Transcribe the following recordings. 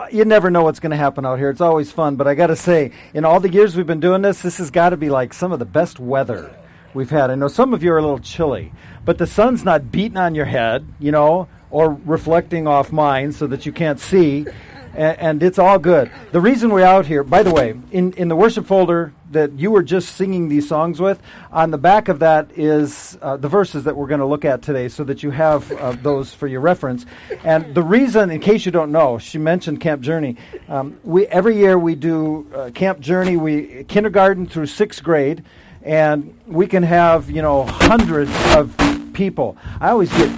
uh, you never know what's going to happen out here. It's always fun, but I got to say, in all the years we've been doing this, this has got to be like some of the best weather we've had. I know some of you are a little chilly, but the sun's not beating on your head, you know, or reflecting off mine so that you can't see and, and, it's all good. The reason we're out here, by the way, in, in the worship folder that you were just singing these songs with, on the back of that is uh, the verses that we're going to look at today so that you have uh, those for your reference. And the reason, in case you don't know, she mentioned Camp Journey. Um, we, every year we do uh, Camp Journey, we kindergarten through sixth grade, and we can have, you know, hundreds of people. I always get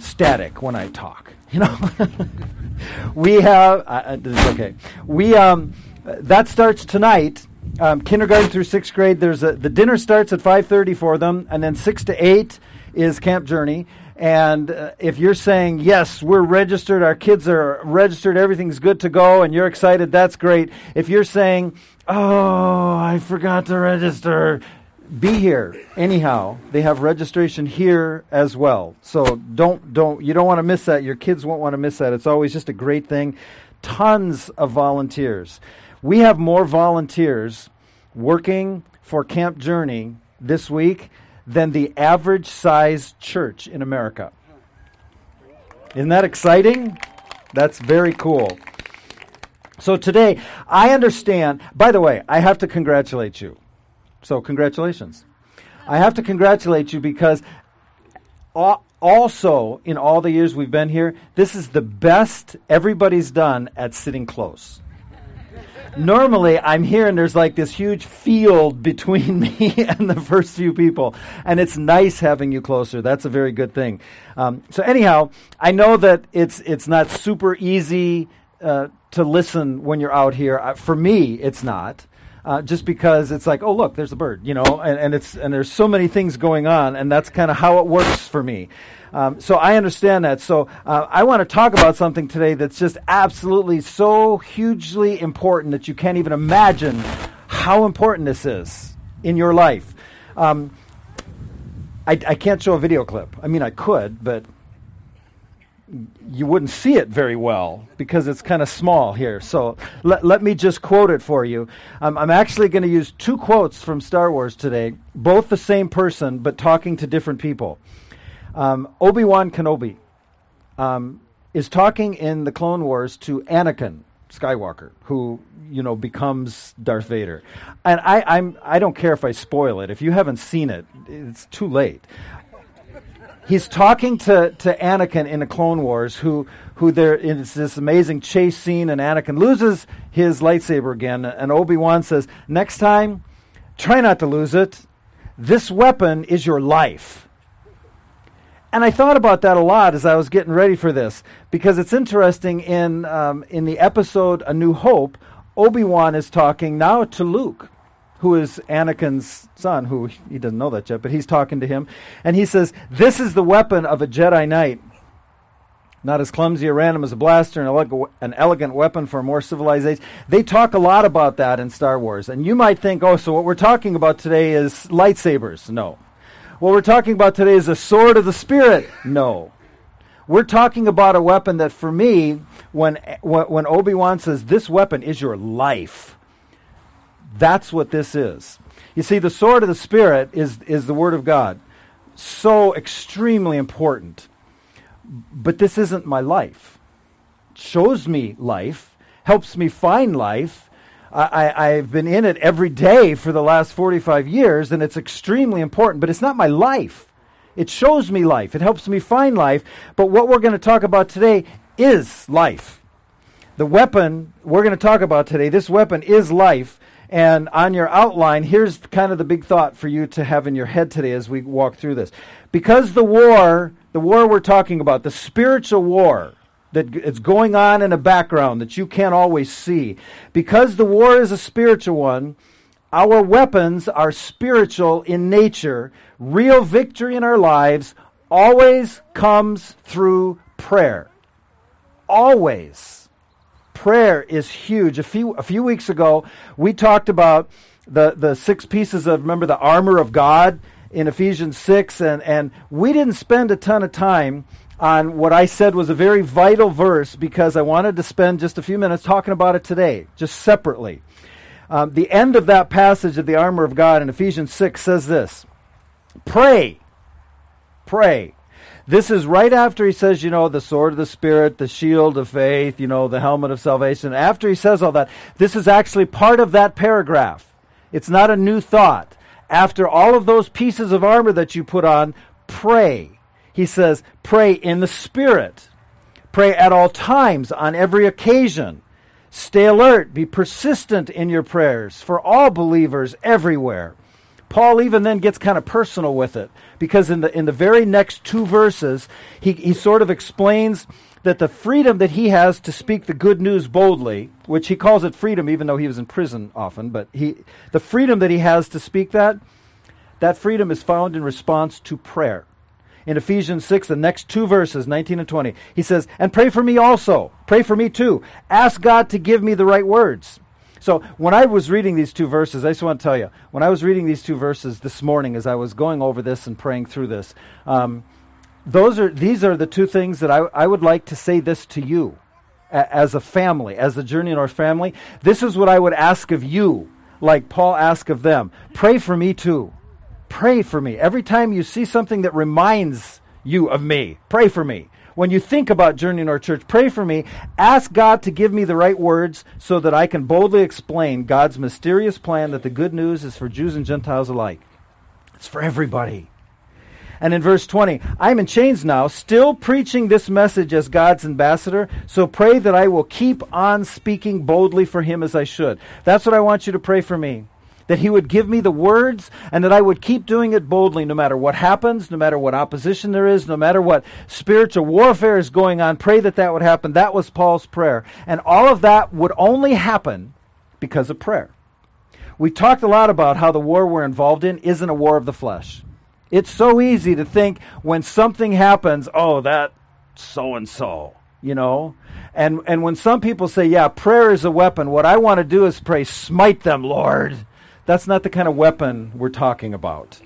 static when I talk, you know. we have uh, uh okay. We um, that starts tonight. Um, kindergarten through sixth grade. There's a, the dinner starts at 5:30 for them, and then six to eight is Camp Journey. And uh, if you're saying yes, we're registered, our kids are registered, everything's good to go, and you're excited, that's great. If you're saying, oh, I forgot to register, be here anyhow. They have registration here as well. So don't don't you don't want to miss that. Your kids won't want to miss that. It's always just a great thing. Tons of volunteers. We have more volunteers working for camp journey this week than the average size church in america. Isn't that exciting? That's very cool. So today i understand by the way i have to congratulate you so, congratulations. I have to congratulate you because also, in all the years we've been here, this is the best everybody's done at sitting close. Normally, I'm here and there's like this huge field between me and the first few people, and it's nice having you closer. That's a very good thing. Um, so, anyhow, I know that it's it's not super easy uh, to listen when you're out here. Uh, for me, it's not uh, just because it's like, oh look, there's a bird, you know, and, and it's and there's so many things going on, and that's kind of how it works for me. Um, so I understand that. So uh, I want to talk about something today that's just absolutely so hugely important that you can't even imagine how important this is in your life. Um, I, I can't show a video clip. I mean, I could, but you wouldn't see it very well because it's kind of small here. So let, let me just quote it for you. Um, I'm actually going to use two quotes from Star Wars today, both the same person, but talking to different people. Um, Obi Wan Kenobi um, is talking in the Clone Wars to Anakin Skywalker, who you know becomes Darth Vader. And I, I'm I don't care if I spoil it. If you haven't seen it, it's too late he's talking to, to Anakin in the Clone Wars, who who there is this amazing chase scene, and Anakin loses his lightsaber again, and Obi Wan says, "Next time, try not to lose it. This weapon is your life." And I thought about that a lot as I was getting ready for this, because it's interesting in um, in the episode A New Hope, Obi Wan is talking now to Luke who is Anakin's son, who he doesn't know that yet, but he's talking to him. And he says, This is the weapon of a Jedi Knight. Not as clumsy or random as a blaster, an, eleg- an elegant weapon for a more civilized age. They talk a lot about that in Star Wars. And you might think, oh, so what we're talking about today is lightsabers. No. What we're talking about today is a sword of the Spirit. No. We're talking about a weapon that, for me, when, when Obi Wan says, This weapon is your life that's what this is. You see, the sword of the Spirit is, is the Word of God. So extremely important. But this isn't my life. It shows me life, helps me find life. I, I've been in it every day for the last 45 years, and it's extremely important, but it's not my life. It shows me life, it helps me find life. But what we're going to talk about today is life. The weapon we're going to talk about today, this weapon is life. And on your outline, here's kind of the big thought for you to have in your head today as we walk through this. Because the war, the war we're talking about, the spiritual war that is going on in the background that you can't always see, because the war is a spiritual one, our weapons are spiritual in nature. Real victory in our lives always comes through prayer. Always prayer is huge. A few a few weeks ago, we talked about the the six pieces of remember the armor of God in Ephesians 6 and and we didn't spend a ton of time on what I said was a very vital verse because I wanted to spend just a few minutes talking about it today, just separately. Um, the end of that passage of the armor of God in Ephesians 6 says this Pray. Pray. This is right after he says, you know, the sword of the Spirit, the shield of faith, you know, the helmet of salvation. After he says all that, this is actually part of that paragraph. It's not a new thought. After all of those pieces of armor that you put on, pray. He says, pray in the Spirit. Pray at all times, on every occasion. Stay alert, be persistent in your prayers for all believers everywhere. Paul even then gets kind of personal with it because in the in the very next two verses he, he sort of explains that the freedom that he has to speak the good news boldly, which he calls it freedom even though he was in prison often, but he the freedom that he has to speak that that freedom is found in response to prayer. In Ephesians 6, the next two verses, 19 and 20, he says, And pray for me also. Pray for me too. Ask God to give me the right words. So when I was reading these two verses, I just want to tell you, when I was reading these two verses this morning as I was going over this and praying through this, um, those are these are the two things that I, I would like to say this to you as a family, as the journey in our family. This is what I would ask of you, like Paul asked of them. Pray for me too. Pray for me. Every time you see something that reminds you of me, pray for me when you think about journeying our church, pray for me. Ask God to give me the right words so that I can boldly explain God's mysterious plan that the good news is for Jews and Gentiles alike. It's for everybody. And in verse 20, I am in chains now, still preaching this message as God's ambassador, so pray that I will keep on speaking boldly for him as I should. That's what I want you to pray for me that He would give me the words and that I would keep doing it boldly no matter what happens, no matter what opposition there is, no matter what spiritual warfare is going on. Pray that that would happen. That was Paul's prayer. And all of that would only happen because of prayer. We talked a lot about how the war we're involved in isn't a war of the flesh. It's so easy to think when something happens, oh, that so and so, you know? And and when some people say, yeah, prayer is a weapon, what I want to do is pray, smite them, Lord. That's not the kind of weapon we're talking about.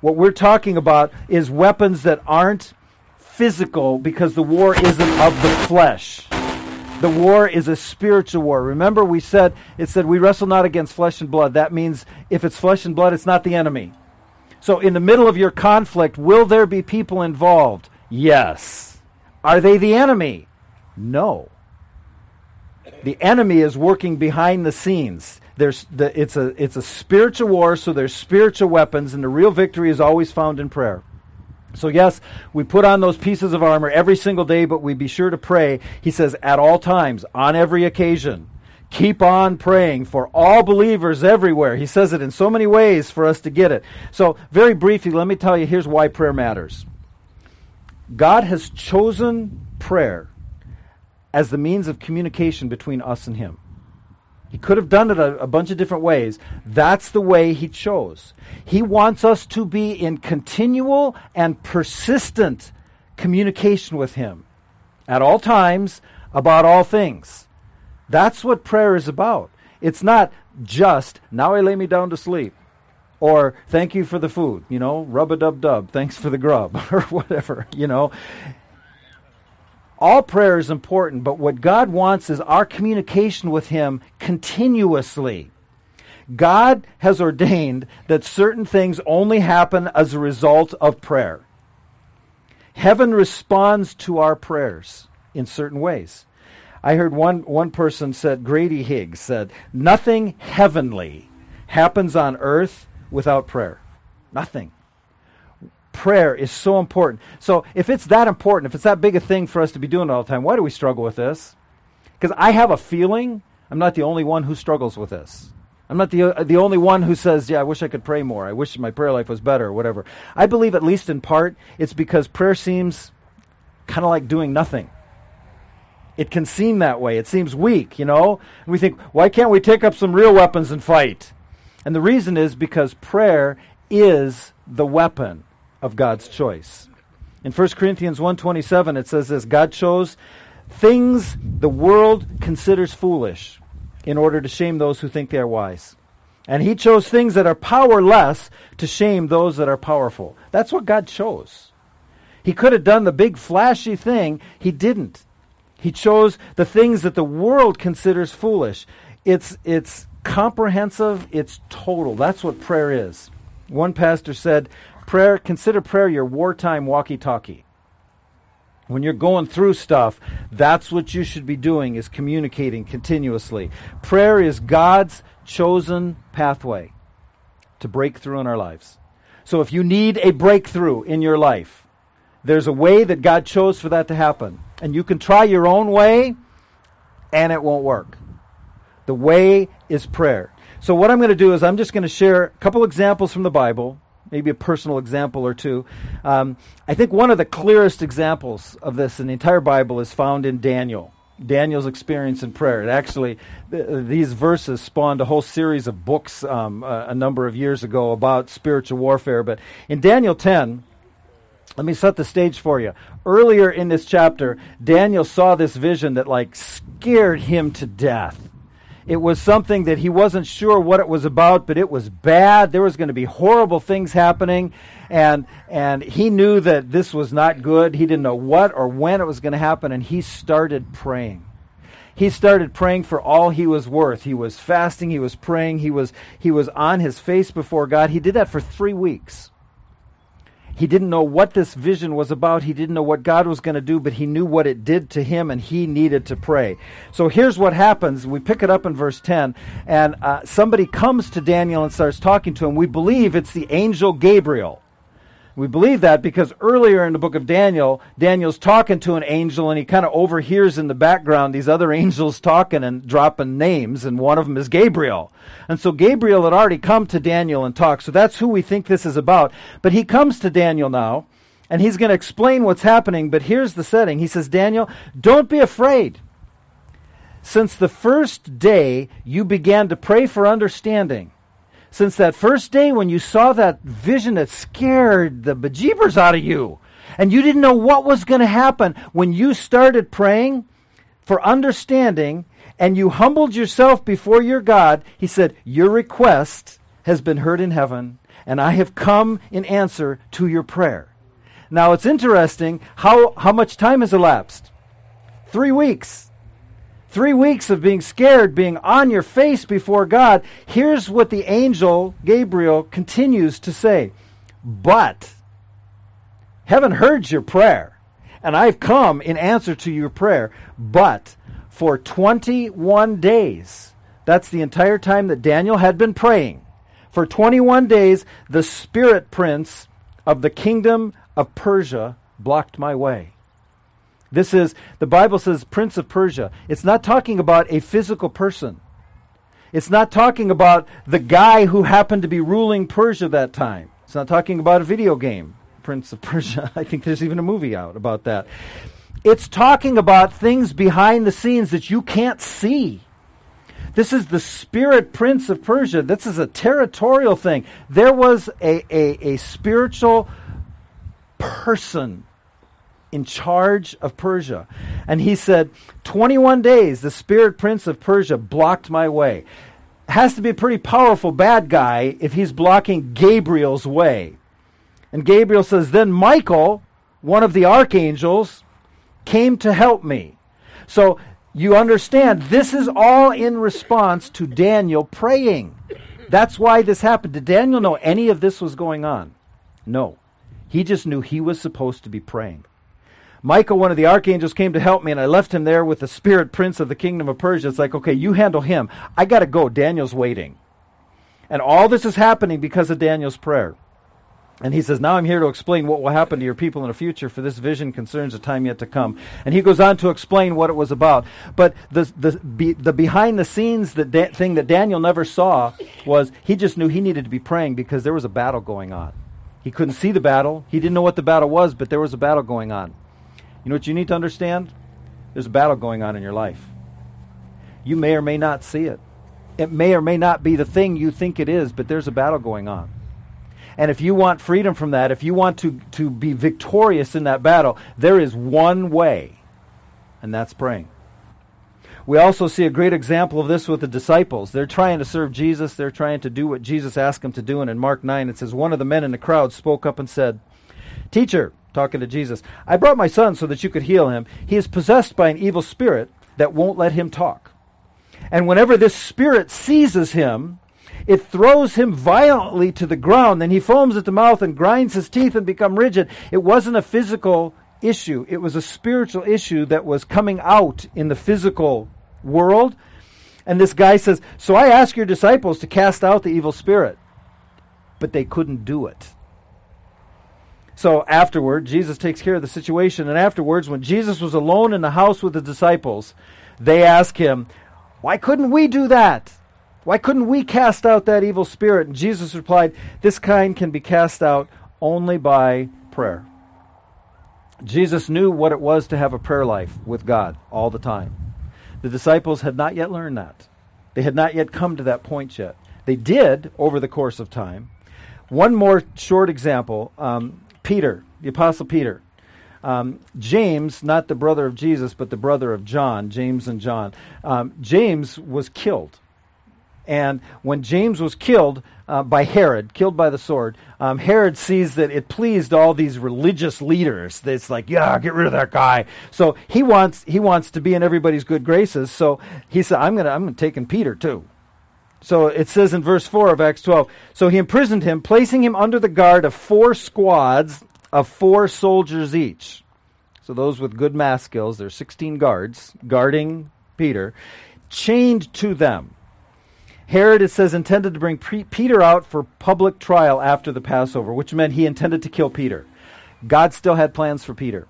What we're talking about is weapons that aren't physical because the war isn't of the flesh. The war is a spiritual war. Remember, we said, it said, we wrestle not against flesh and blood. That means if it's flesh and blood, it's not the enemy. So, in the middle of your conflict, will there be people involved? Yes. Are they the enemy? No. The enemy is working behind the scenes. There's the, it's, a, it's a spiritual war, so there's spiritual weapons, and the real victory is always found in prayer. So, yes, we put on those pieces of armor every single day, but we be sure to pray. He says, at all times, on every occasion. Keep on praying for all believers everywhere. He says it in so many ways for us to get it. So, very briefly, let me tell you here's why prayer matters. God has chosen prayer as the means of communication between us and Him. He could have done it a, a, bunch of different ways. That's the way he chose. He wants us to be in continual and persistent communication with him at all times about all things. That's what prayer is about. It's not just, now I lay me down to sleep, or thank you for the food, you know, rub a dub dub, thanks for the grub, or whatever, you know. All prayer is important, but what God wants is our communication with Him continuously. God has ordained that certain things only happen as a result of prayer. Heaven responds to our prayers in certain ways. I heard one, one person said, Grady Higgs said, nothing heavenly happens on earth without prayer. Nothing prayer is so important. So if it's that important, if it's that big a thing for us to be doing all the time, why do we struggle with this? Because I have a feeling I'm not the only one who struggles with this. I'm not the, uh, the only one who says, yeah, I wish I could pray more. I wish my prayer life was better or whatever. I believe, at least in part, it's because prayer seems kind of like doing nothing. It can seem that way. It seems weak, you know? And we think, why can't we take up some real weapons and fight? And the reason is because prayer is the weapon of God's choice. In 1 Corinthians 1:27 it says this, God chose things the world considers foolish in order to shame those who think they are wise. And he chose things that are powerless to shame those that are powerful. That's what God chose. He could have done the big flashy thing. He didn't. He chose the things that the world considers foolish. It's, it's comprehensive, it's total. That's what prayer is. One pastor said, prayer, consider prayer your wartime walkie talkie. When you're going through stuff, that's what you should be doing is communicating continuously. Prayer is God's chosen pathway to break through in our lives. So if you need a breakthrough in your life, there's a way that God chose for that to happen. And you can try your own way, and it won't work. The way is prayer. So, what I'm going to do is I'm just going to share a couple examples from the Bible, maybe a personal example or two. Um, I think one of the clearest examples of this in the entire Bible is found in Daniel. Daniel's experience in prayer. It actually, th- these verses spawned a whole series of books um, uh, a number of years ago about spiritual warfare. But in Daniel 10, let me set the stage for you. Earlier in this chapter, Daniel saw this vision that like scared him to death. It was something that he wasn't sure what it was about, but it was bad. There was going to be horrible things happening, and and he knew that this was not good. He didn't know what or when it was going to happen, and he started praying. He started praying for all he was worth. He was fasting, he was praying, he was he was on his face before God. He did that for 3 weeks. He didn't know what this vision was about. He didn't know what God was going to do, but he knew what it did to him, and he needed to pray. So here's what happens. We pick it up in verse 10, and uh, somebody comes to Daniel and starts talking to him. We believe it's the angel Gabriel. We believe that because earlier in the book of Daniel, Daniel's talking to an angel and he kind of overhears in the background these other angels talking and dropping names, and one of them is Gabriel. And so Gabriel had already come to Daniel and talked. So that's who we think this is about. But he comes to Daniel now and he's going to explain what's happening. But here's the setting. He says, Daniel, don't be afraid. Since the first day you began to pray for understanding, since that first day when you saw that vision that scared the bejeebers out of you, and you didn't know what was going to happen when you started praying for understanding and you humbled yourself before your God, he said, Your request has been heard in heaven, and I have come in answer to your prayer. Now it's interesting how, how much time has elapsed. Three weeks. Three weeks of being scared, being on your face before God. Here's what the angel Gabriel continues to say But heaven heard your prayer, and I've come in answer to your prayer. But for 21 days, that's the entire time that Daniel had been praying. For 21 days, the spirit prince of the kingdom of Persia blocked my way. This is, the Bible says, Prince of Persia. It's not talking about a physical person. It's not talking about the guy who happened to be ruling Persia that time. It's not talking about a video game, Prince of Persia. I think there's even a movie out about that. It's talking about things behind the scenes that you can't see. This is the spirit prince of Persia. This is a territorial thing. There was a, a, a spiritual person in charge of Persia. And he said, 21 days, the spirit prince of Persia blocked my way. Has to be a pretty powerful bad guy if he's blocking Gabriel's way. And Gabriel says, Then Michael, one of the archangels, came to help me. So you understand, this is all in response to Daniel praying. That's why this happened. Did Daniel know any of this was going on? No. He just knew he was supposed to be praying. Michael, one of the archangels, came to help me, and I left him there with the spirit prince of the kingdom of Persia. It's like, okay, you handle him. I got to go. Daniel's waiting. And all this is happening because of Daniel's prayer. And he says, Now I'm here to explain what will happen to your people in the future, for this vision concerns a time yet to come. And he goes on to explain what it was about. But the, the, be, the behind the scenes that da- thing that Daniel never saw was he just knew he needed to be praying because there was a battle going on. He couldn't see the battle, he didn't know what the battle was, but there was a battle going on. You know what you need to understand? There's a battle going on in your life. You may or may not see it. It may or may not be the thing you think it is, but there's a battle going on. And if you want freedom from that, if you want to, to be victorious in that battle, there is one way, and that's praying. We also see a great example of this with the disciples. They're trying to serve Jesus, they're trying to do what Jesus asked them to do. And in Mark 9, it says, One of the men in the crowd spoke up and said, Teacher, talking to Jesus, I brought my son so that you could heal him. He is possessed by an evil spirit that won't let him talk. And whenever this spirit seizes him, it throws him violently to the ground. Then he foams at the mouth and grinds his teeth and become rigid. It wasn't a physical issue, it was a spiritual issue that was coming out in the physical world. And this guy says, So I ask your disciples to cast out the evil spirit, but they couldn't do it. So afterward, Jesus takes care of the situation. And afterwards, when Jesus was alone in the house with the disciples, they ask him, Why couldn't we do that? Why couldn't we cast out that evil spirit? And Jesus replied, This kind can be cast out only by prayer. Jesus knew what it was to have a prayer life with God all the time. The disciples had not yet learned that. They had not yet come to that point yet. They did over the course of time. One more short example um, Peter, the Apostle Peter. Um, James, not the brother of Jesus, but the brother of John, James and John. Um, James was killed. And when James was killed uh, by Herod, killed by the sword, um, Herod sees that it pleased all these religious leaders. It's like, yeah, get rid of that guy. So he wants he wants to be in everybody's good graces. So he said, I'm gonna I'm gonna take in Peter too. So it says in verse 4 of Acts 12 So he imprisoned him, placing him under the guard of four squads of four soldiers each. So those with good math skills, there's 16 guards guarding Peter, chained to them. Herod, it says, intended to bring Peter out for public trial after the Passover, which meant he intended to kill Peter. God still had plans for Peter.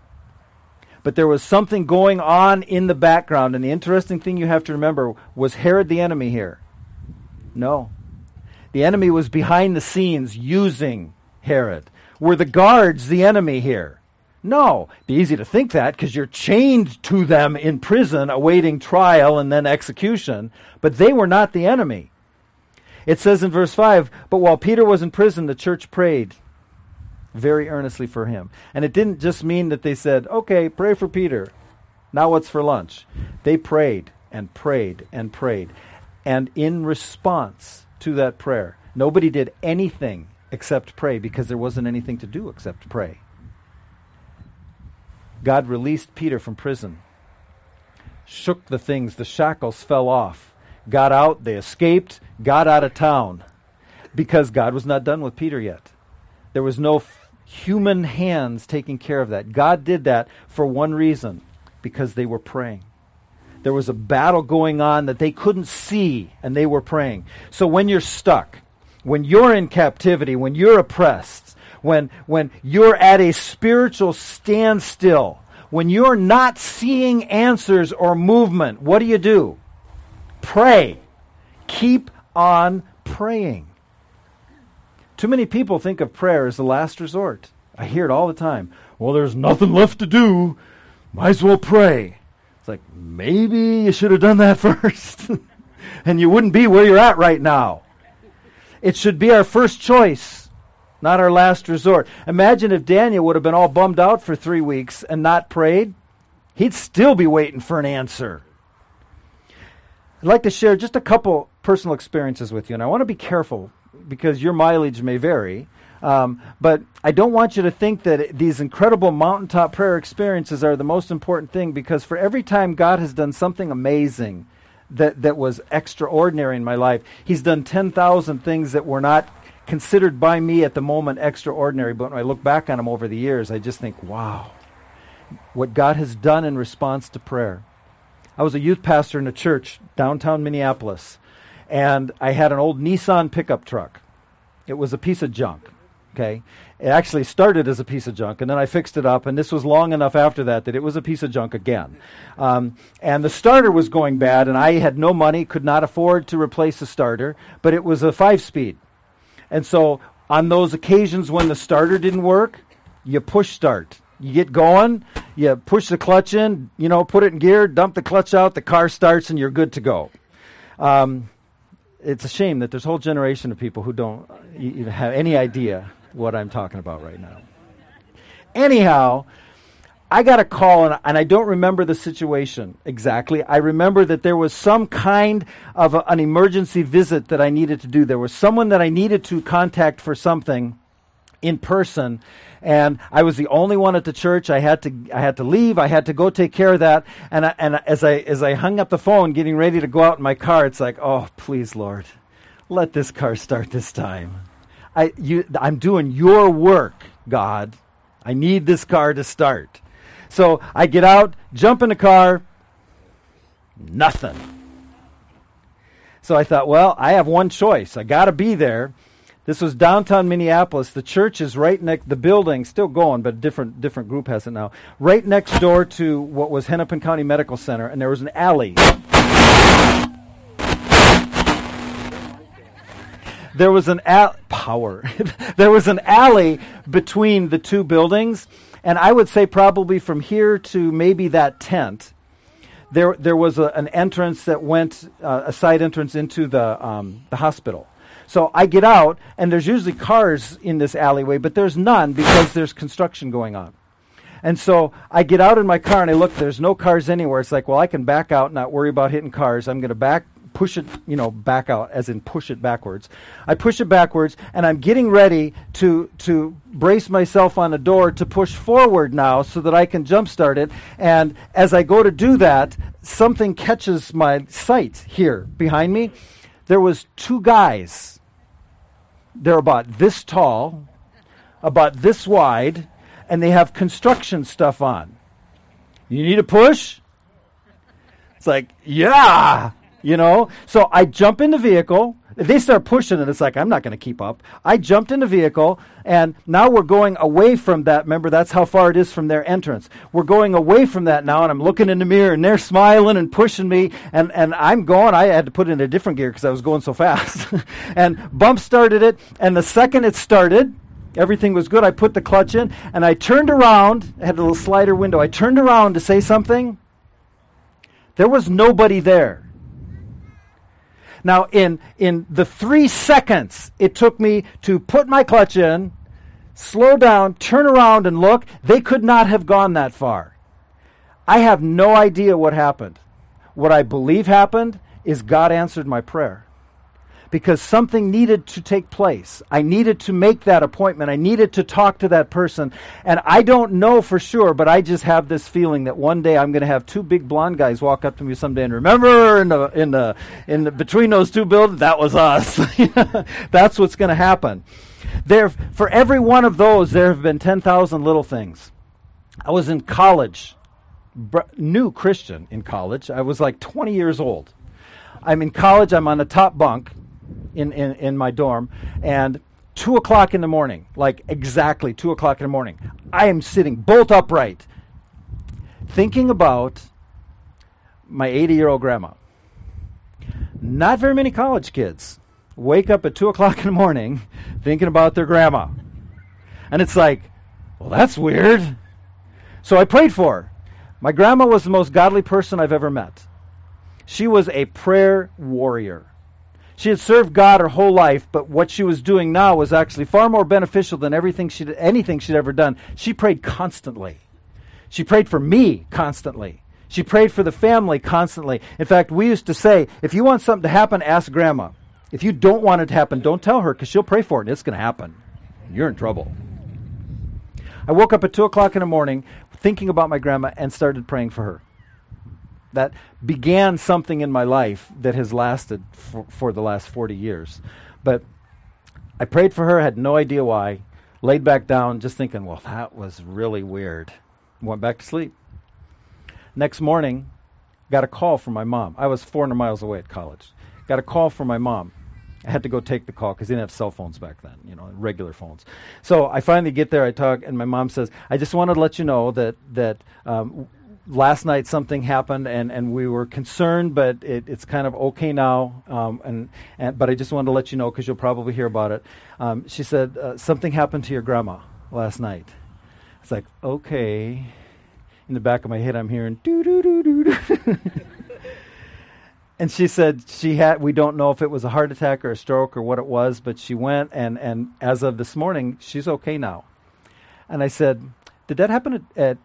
But there was something going on in the background, and the interesting thing you have to remember was Herod the enemy here? No. The enemy was behind the scenes using Herod. Were the guards the enemy here? No. Be easy to think that because you're chained to them in prison awaiting trial and then execution, but they were not the enemy. It says in verse 5 But while Peter was in prison, the church prayed very earnestly for him. And it didn't just mean that they said, okay, pray for Peter. Now what's for lunch? They prayed and prayed and prayed. And in response to that prayer, nobody did anything except pray because there wasn't anything to do except pray. God released Peter from prison, shook the things, the shackles fell off, got out, they escaped, got out of town because God was not done with Peter yet. There was no f- human hands taking care of that. God did that for one reason because they were praying. There was a battle going on that they couldn't see, and they were praying. So when you're stuck, when you're in captivity, when you're oppressed, when, when you're at a spiritual standstill, when you're not seeing answers or movement, what do you do? Pray. Keep on praying. Too many people think of prayer as the last resort. I hear it all the time. Well, there's nothing left to do. Might as well pray. It's like, maybe you should have done that first. and you wouldn't be where you're at right now. It should be our first choice, not our last resort. Imagine if Daniel would have been all bummed out for three weeks and not prayed. He'd still be waiting for an answer. I'd like to share just a couple personal experiences with you, and I want to be careful because your mileage may vary. Um, but I don't want you to think that these incredible mountaintop prayer experiences are the most important thing because for every time God has done something amazing that, that was extraordinary in my life, He's done 10,000 things that were not considered by me at the moment extraordinary. But when I look back on them over the years, I just think, wow, what God has done in response to prayer. I was a youth pastor in a church downtown Minneapolis, and I had an old Nissan pickup truck. It was a piece of junk. Okay. It actually started as a piece of junk, and then I fixed it up, and this was long enough after that that it was a piece of junk again. Um, and the starter was going bad, and I had no money, could not afford to replace the starter, but it was a five speed. And so on those occasions when the starter didn't work, you push start. You get going, you push the clutch in, you know, put it in gear, dump the clutch out, the car starts, and you're good to go. Um, it's a shame that there's a whole generation of people who don't even have any idea what I'm talking about right now. Anyhow, I got a call, and, and I don't remember the situation exactly. I remember that there was some kind of a, an emergency visit that I needed to do. There was someone that I needed to contact for something, in person and I was the only one at the church. I had to I had to leave. I had to go take care of that. And I, and as I as I hung up the phone, getting ready to go out in my car, it's like, oh please, Lord, let this car start this time. I you I'm doing your work, God. I need this car to start. So I get out, jump in the car, nothing. So I thought, well, I have one choice. I got to be there. This was downtown Minneapolis. The church is right next. The building still going, but a different different group has it now. Right next door to what was Hennepin County Medical Center, and there was an alley. There was an al- power. there was an alley between the two buildings, and I would say probably from here to maybe that tent there there was a, an entrance that went uh, a side entrance into the um, the hospital. So I get out, and there's usually cars in this alleyway, but there's none because there's construction going on. And so I get out in my car and I look, there's no cars anywhere. It's like, well, I can back out, not worry about hitting cars. I'm going to back, push it, you know, back out, as in push it backwards. I push it backwards, and I'm getting ready to, to brace myself on the door to push forward now so that I can jumpstart it. And as I go to do that, something catches my sight here behind me. There was two guys they're about this tall, about this wide, and they have construction stuff on. You need a push? It's like, yeah, you know? So I jump in the vehicle. They start pushing and it's like i'm not going to keep up. I jumped in the vehicle and now we're going away from that. Remember that's how far it is from their entrance. We're going away from that now and i'm looking in the mirror and they're smiling and pushing me and, and i'm going i had to put in a different gear because i was going so fast. And bump started it and the second it started everything was good. I put the clutch in and i turned around. Had a little slider window. I turned around to say something. There was nobody there now, in, in the three seconds it took me to put my clutch in, slow down, turn around, and look, they could not have gone that far. I have no idea what happened. What I believe happened is God answered my prayer because something needed to take place. I needed to make that appointment. I needed to talk to that person. And I don't know for sure, but I just have this feeling that one day I'm going to have two big blonde guys walk up to me someday and remember in the in the in the, between those two buildings that was us. That's what's going to happen. There for every one of those there have been 10,000 little things. I was in college. Br- new Christian in college. I was like 20 years old. I'm in college. I'm on the top bunk in, in, in my dorm, and two o'clock in the morning, like exactly two o'clock in the morning, I am sitting bolt upright, thinking about my 80 year old grandma. Not very many college kids wake up at two o'clock in the morning thinking about their grandma. And it's like, well, that's weird. So I prayed for her. My grandma was the most godly person I've ever met. She was a prayer warrior. She had served God her whole life, but what she was doing now was actually far more beneficial than everything she'd, anything she'd ever done. She prayed constantly. She prayed for me constantly. She prayed for the family constantly. In fact, we used to say, if you want something to happen, ask grandma. If you don't want it to happen, don't tell her because she'll pray for it and it's going to happen. You're in trouble. I woke up at 2 o'clock in the morning thinking about my grandma and started praying for her that began something in my life that has lasted for, for the last 40 years. But I prayed for her, had no idea why, laid back down, just thinking, well, that was really weird. Went back to sleep. Next morning, got a call from my mom. I was 400 miles away at college. Got a call from my mom. I had to go take the call because they didn't have cell phones back then, you know, regular phones. So I finally get there. I talk, and my mom says, "I just wanted to let you know that that um, last night something happened and, and we were concerned, but it, it's kind of okay now. Um, and, and, but I just wanted to let you know because you'll probably hear about it. Um, she said, uh, Something happened to your grandma last night. It's like, okay. In the back of my head, I'm hearing doo doo doo doo doo. and she said she had we don't know if it was a heart attack or a stroke or what it was but she went and and as of this morning she's okay now and i said did that happen at, at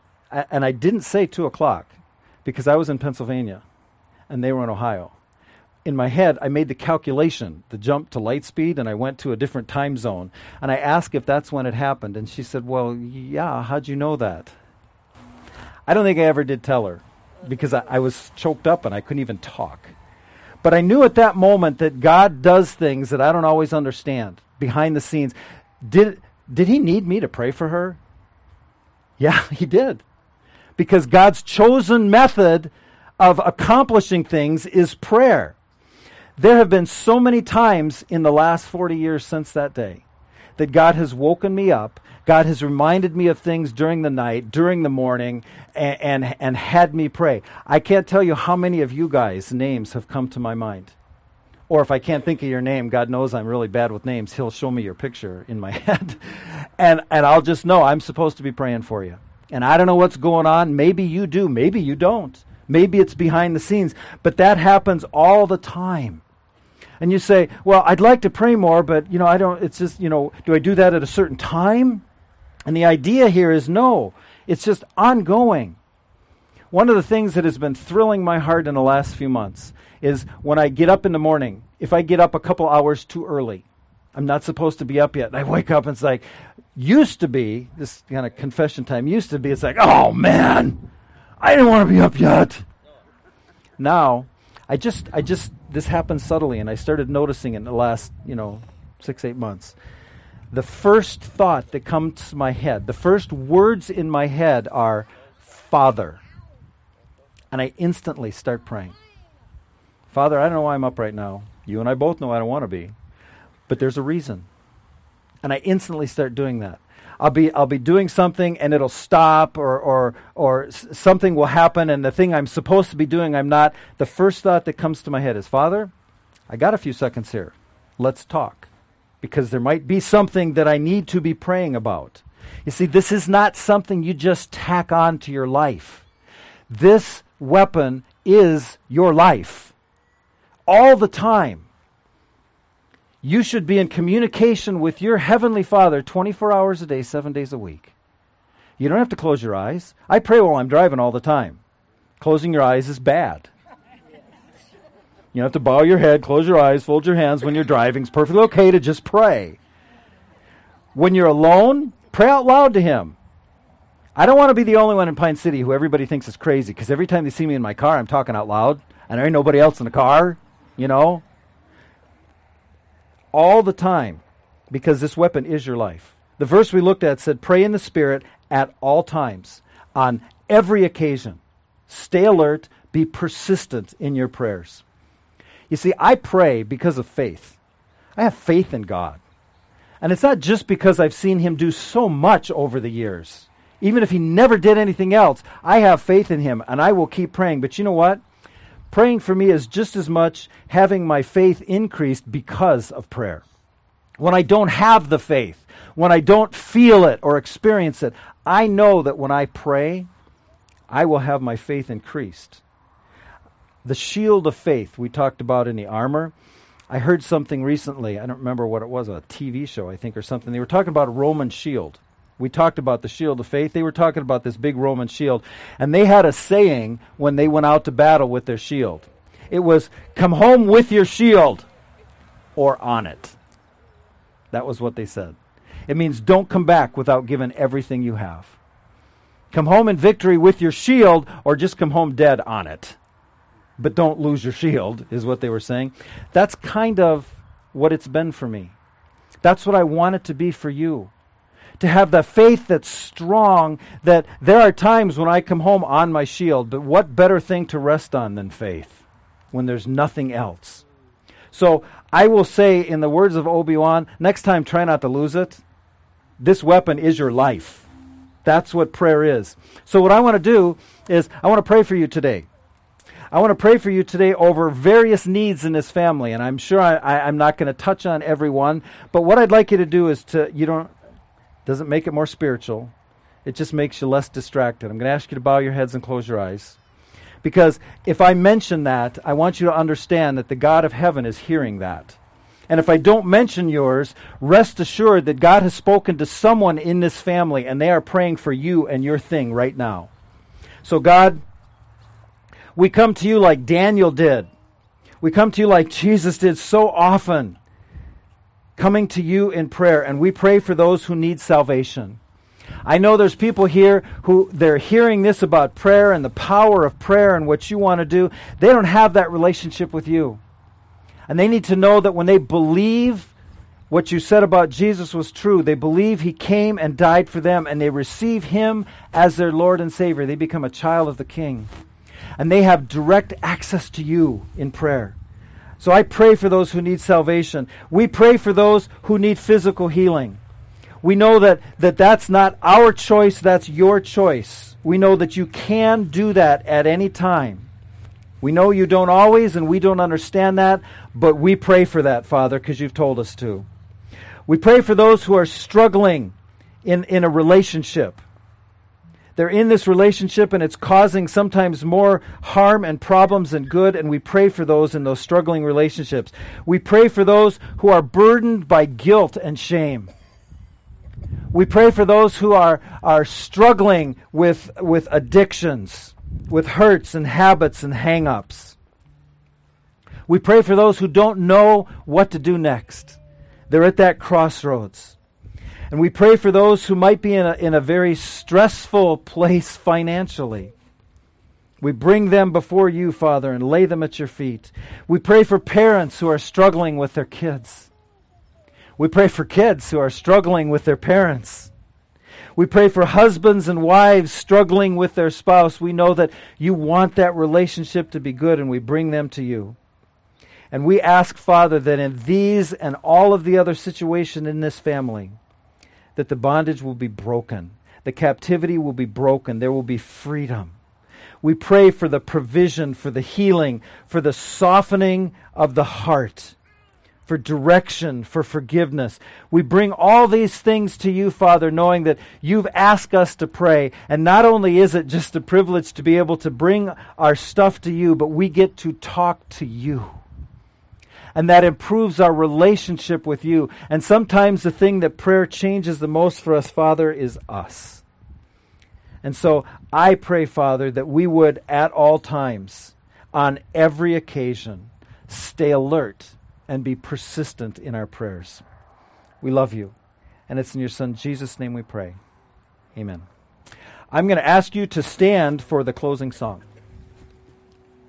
and I didn't say two o'clock because I was in Pennsylvania and they were in Ohio. in my head, I made the calculation, the jump to light speed, and I went to a different time zone. And I asked if that's when it happened. And she said, Well, yeah, how'd you know that? I don't think I ever did tell her because I, I was choked up and I couldn't even talk. But I knew at that moment that God does things that I don't always understand behind the scenes. Did, did He need me to pray for her? Yeah, He did. Because God's chosen method of accomplishing things is prayer. There have been so many times in the last 40 years since that day that God has woken me up. God has reminded me of things during the night, during the morning, and, and, and had me pray. I can't tell you how many of you guys' names have come to my mind. Or if I can't think of your name, God knows I'm really bad with names. He'll show me your picture in my head. and, and I'll just know I'm supposed to be praying for you. And I don't know what's going on. Maybe you do, maybe you don't. Maybe it's behind the scenes, but that happens all the time. And you say, "Well, I'd like to pray more, but you know, I don't it's just, you know, do I do that at a certain time?" And the idea here is no, it's just ongoing. One of the things that has been thrilling my heart in the last few months is when I get up in the morning, if I get up a couple hours too early, I'm not supposed to be up yet. And I wake up and it's like, used to be, this kind of confession time used to be, it's like, oh man, I didn't want to be up yet. Now, I just, I just, this happened subtly, and I started noticing in the last, you know, six, eight months. The first thought that comes to my head, the first words in my head are, Father. And I instantly start praying. Father, I don't know why I'm up right now. You and I both know I don't want to be. But there's a reason. And I instantly start doing that. I'll be I'll be doing something and it'll stop or or or something will happen and the thing I'm supposed to be doing I'm not. The first thought that comes to my head is, "Father, I got a few seconds here. Let's talk." Because there might be something that I need to be praying about. You see, this is not something you just tack on to your life. This weapon is your life. All the time you should be in communication with your Heavenly Father 24 hours a day, seven days a week. You don't have to close your eyes. I pray while I'm driving all the time. Closing your eyes is bad. You have to bow your head, close your eyes, fold your hands when you're driving. It's perfectly okay to just pray. When you're alone, pray out loud to Him. I don't want to be the only one in Pine City who everybody thinks is crazy because every time they see me in my car, I'm talking out loud and there ain't nobody else in the car, you know? All the time because this weapon is your life. The verse we looked at said, Pray in the Spirit at all times, on every occasion. Stay alert, be persistent in your prayers. You see, I pray because of faith. I have faith in God. And it's not just because I've seen Him do so much over the years. Even if He never did anything else, I have faith in Him and I will keep praying. But you know what? Praying for me is just as much having my faith increased because of prayer. When I don't have the faith, when I don't feel it or experience it, I know that when I pray, I will have my faith increased. The shield of faith we talked about in the armor. I heard something recently, I don't remember what it was, a TV show, I think, or something. They were talking about a Roman shield. We talked about the shield of faith. They were talking about this big Roman shield. And they had a saying when they went out to battle with their shield it was, Come home with your shield or on it. That was what they said. It means don't come back without giving everything you have. Come home in victory with your shield or just come home dead on it. But don't lose your shield, is what they were saying. That's kind of what it's been for me. That's what I want it to be for you to have the faith that's strong that there are times when I come home on my shield, but what better thing to rest on than faith when there's nothing else? So I will say, in the words of Obi Wan, next time try not to lose it. This weapon is your life. That's what prayer is. So, what I want to do is, I want to pray for you today. I want to pray for you today over various needs in this family, and I'm sure I, am not going to touch on every one. But what I'd like you to do is to you don't doesn't make it more spiritual. It just makes you less distracted. I'm going to ask you to bow your heads and close your eyes. Because if I mention that, I want you to understand that the God of heaven is hearing that. And if I don't mention yours, rest assured that God has spoken to someone in this family and they are praying for you and your thing right now. So, God, we come to you like Daniel did. We come to you like Jesus did so often, coming to you in prayer, and we pray for those who need salvation. I know there's people here who they're hearing this about prayer and the power of prayer and what you want to do. They don't have that relationship with you. And they need to know that when they believe what you said about Jesus was true, they believe he came and died for them, and they receive him as their Lord and Savior. They become a child of the King. And they have direct access to you in prayer. So I pray for those who need salvation. We pray for those who need physical healing. We know that, that that's not our choice, that's your choice. We know that you can do that at any time. We know you don't always, and we don't understand that, but we pray for that, Father, because you've told us to. We pray for those who are struggling in, in a relationship. They're in this relationship and it's causing sometimes more harm and problems than good, and we pray for those in those struggling relationships. We pray for those who are burdened by guilt and shame. We pray for those who are, are struggling with, with addictions, with hurts and habits and hang ups. We pray for those who don't know what to do next. They're at that crossroads. And we pray for those who might be in a, in a very stressful place financially. We bring them before you, Father, and lay them at your feet. We pray for parents who are struggling with their kids. We pray for kids who are struggling with their parents. We pray for husbands and wives struggling with their spouse. We know that you want that relationship to be good, and we bring them to you. And we ask, Father, that in these and all of the other situations in this family, that the bondage will be broken, the captivity will be broken, there will be freedom. We pray for the provision, for the healing, for the softening of the heart for direction, for forgiveness. We bring all these things to you, Father, knowing that you've asked us to pray. And not only is it just a privilege to be able to bring our stuff to you, but we get to talk to you. And that improves our relationship with you. And sometimes the thing that prayer changes the most for us, Father, is us. And so I pray, Father, that we would at all times, on every occasion, stay alert and be persistent in our prayers. We love you. And it's in your Son, Jesus' name, we pray. Amen. I'm going to ask you to stand for the closing song.